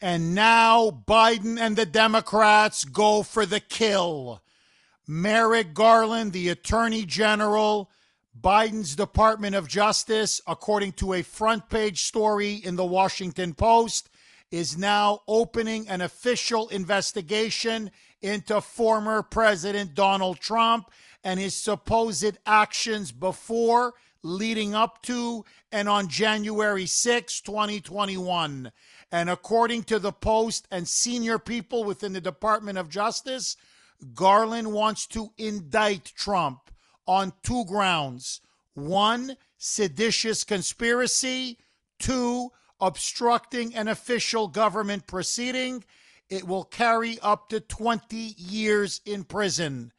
And now Biden and the Democrats go for the kill. Merrick Garland, the Attorney General, Biden's Department of Justice, according to a front page story in the Washington Post, is now opening an official investigation into former President Donald Trump and his supposed actions before, leading up to, and on January 6, 2021. And according to the Post and senior people within the Department of Justice, Garland wants to indict Trump on two grounds one, seditious conspiracy, two, obstructing an official government proceeding. It will carry up to 20 years in prison.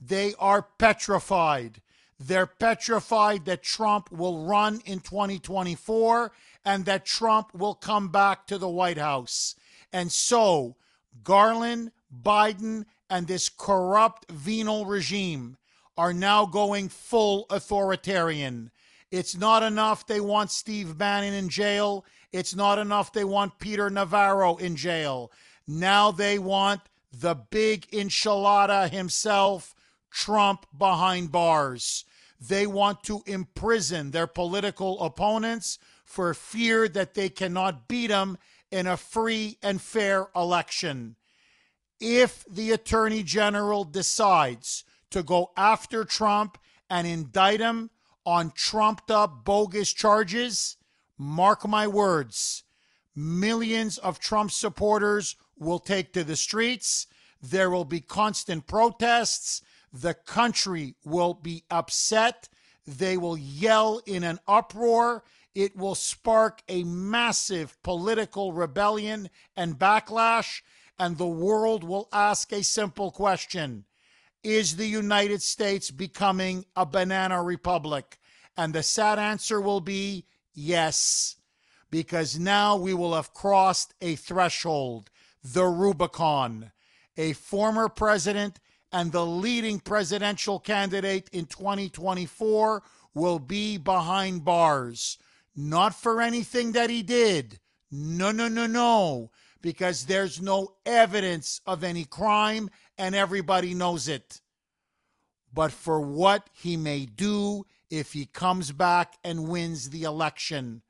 They are petrified. They're petrified that Trump will run in 2024 and that Trump will come back to the White House. And so, Garland, Biden, and this corrupt venal regime are now going full authoritarian. It's not enough they want Steve Bannon in jail. It's not enough they want Peter Navarro in jail. Now they want the big enchilada himself, Trump, behind bars. They want to imprison their political opponents for fear that they cannot beat them in a free and fair election. If the Attorney General decides to go after Trump and indict him on trumped up bogus charges, mark my words, millions of Trump supporters will take to the streets. There will be constant protests. The country will be upset. They will yell in an uproar. It will spark a massive political rebellion and backlash. And the world will ask a simple question Is the United States becoming a banana republic? And the sad answer will be yes, because now we will have crossed a threshold, the Rubicon. A former president and the leading presidential candidate in 2024 will be behind bars. Not for anything that he did. No, no, no, no. Because there's no evidence of any crime and everybody knows it. But for what he may do if he comes back and wins the election.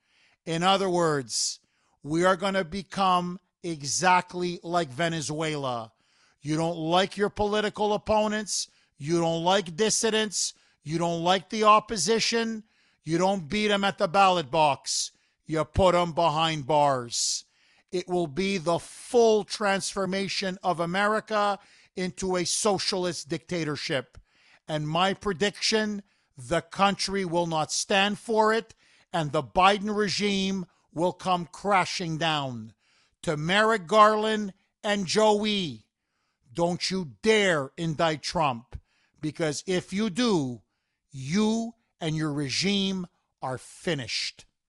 In other words, we are going to become exactly like Venezuela. You don't like your political opponents. You don't like dissidents. You don't like the opposition. You don't beat them at the ballot box. You put them behind bars. It will be the full transformation of America into a socialist dictatorship. And my prediction the country will not stand for it, and the Biden regime will come crashing down. To Merrick Garland and Joey, don't you dare indict Trump, because if you do, you and your regime are finished.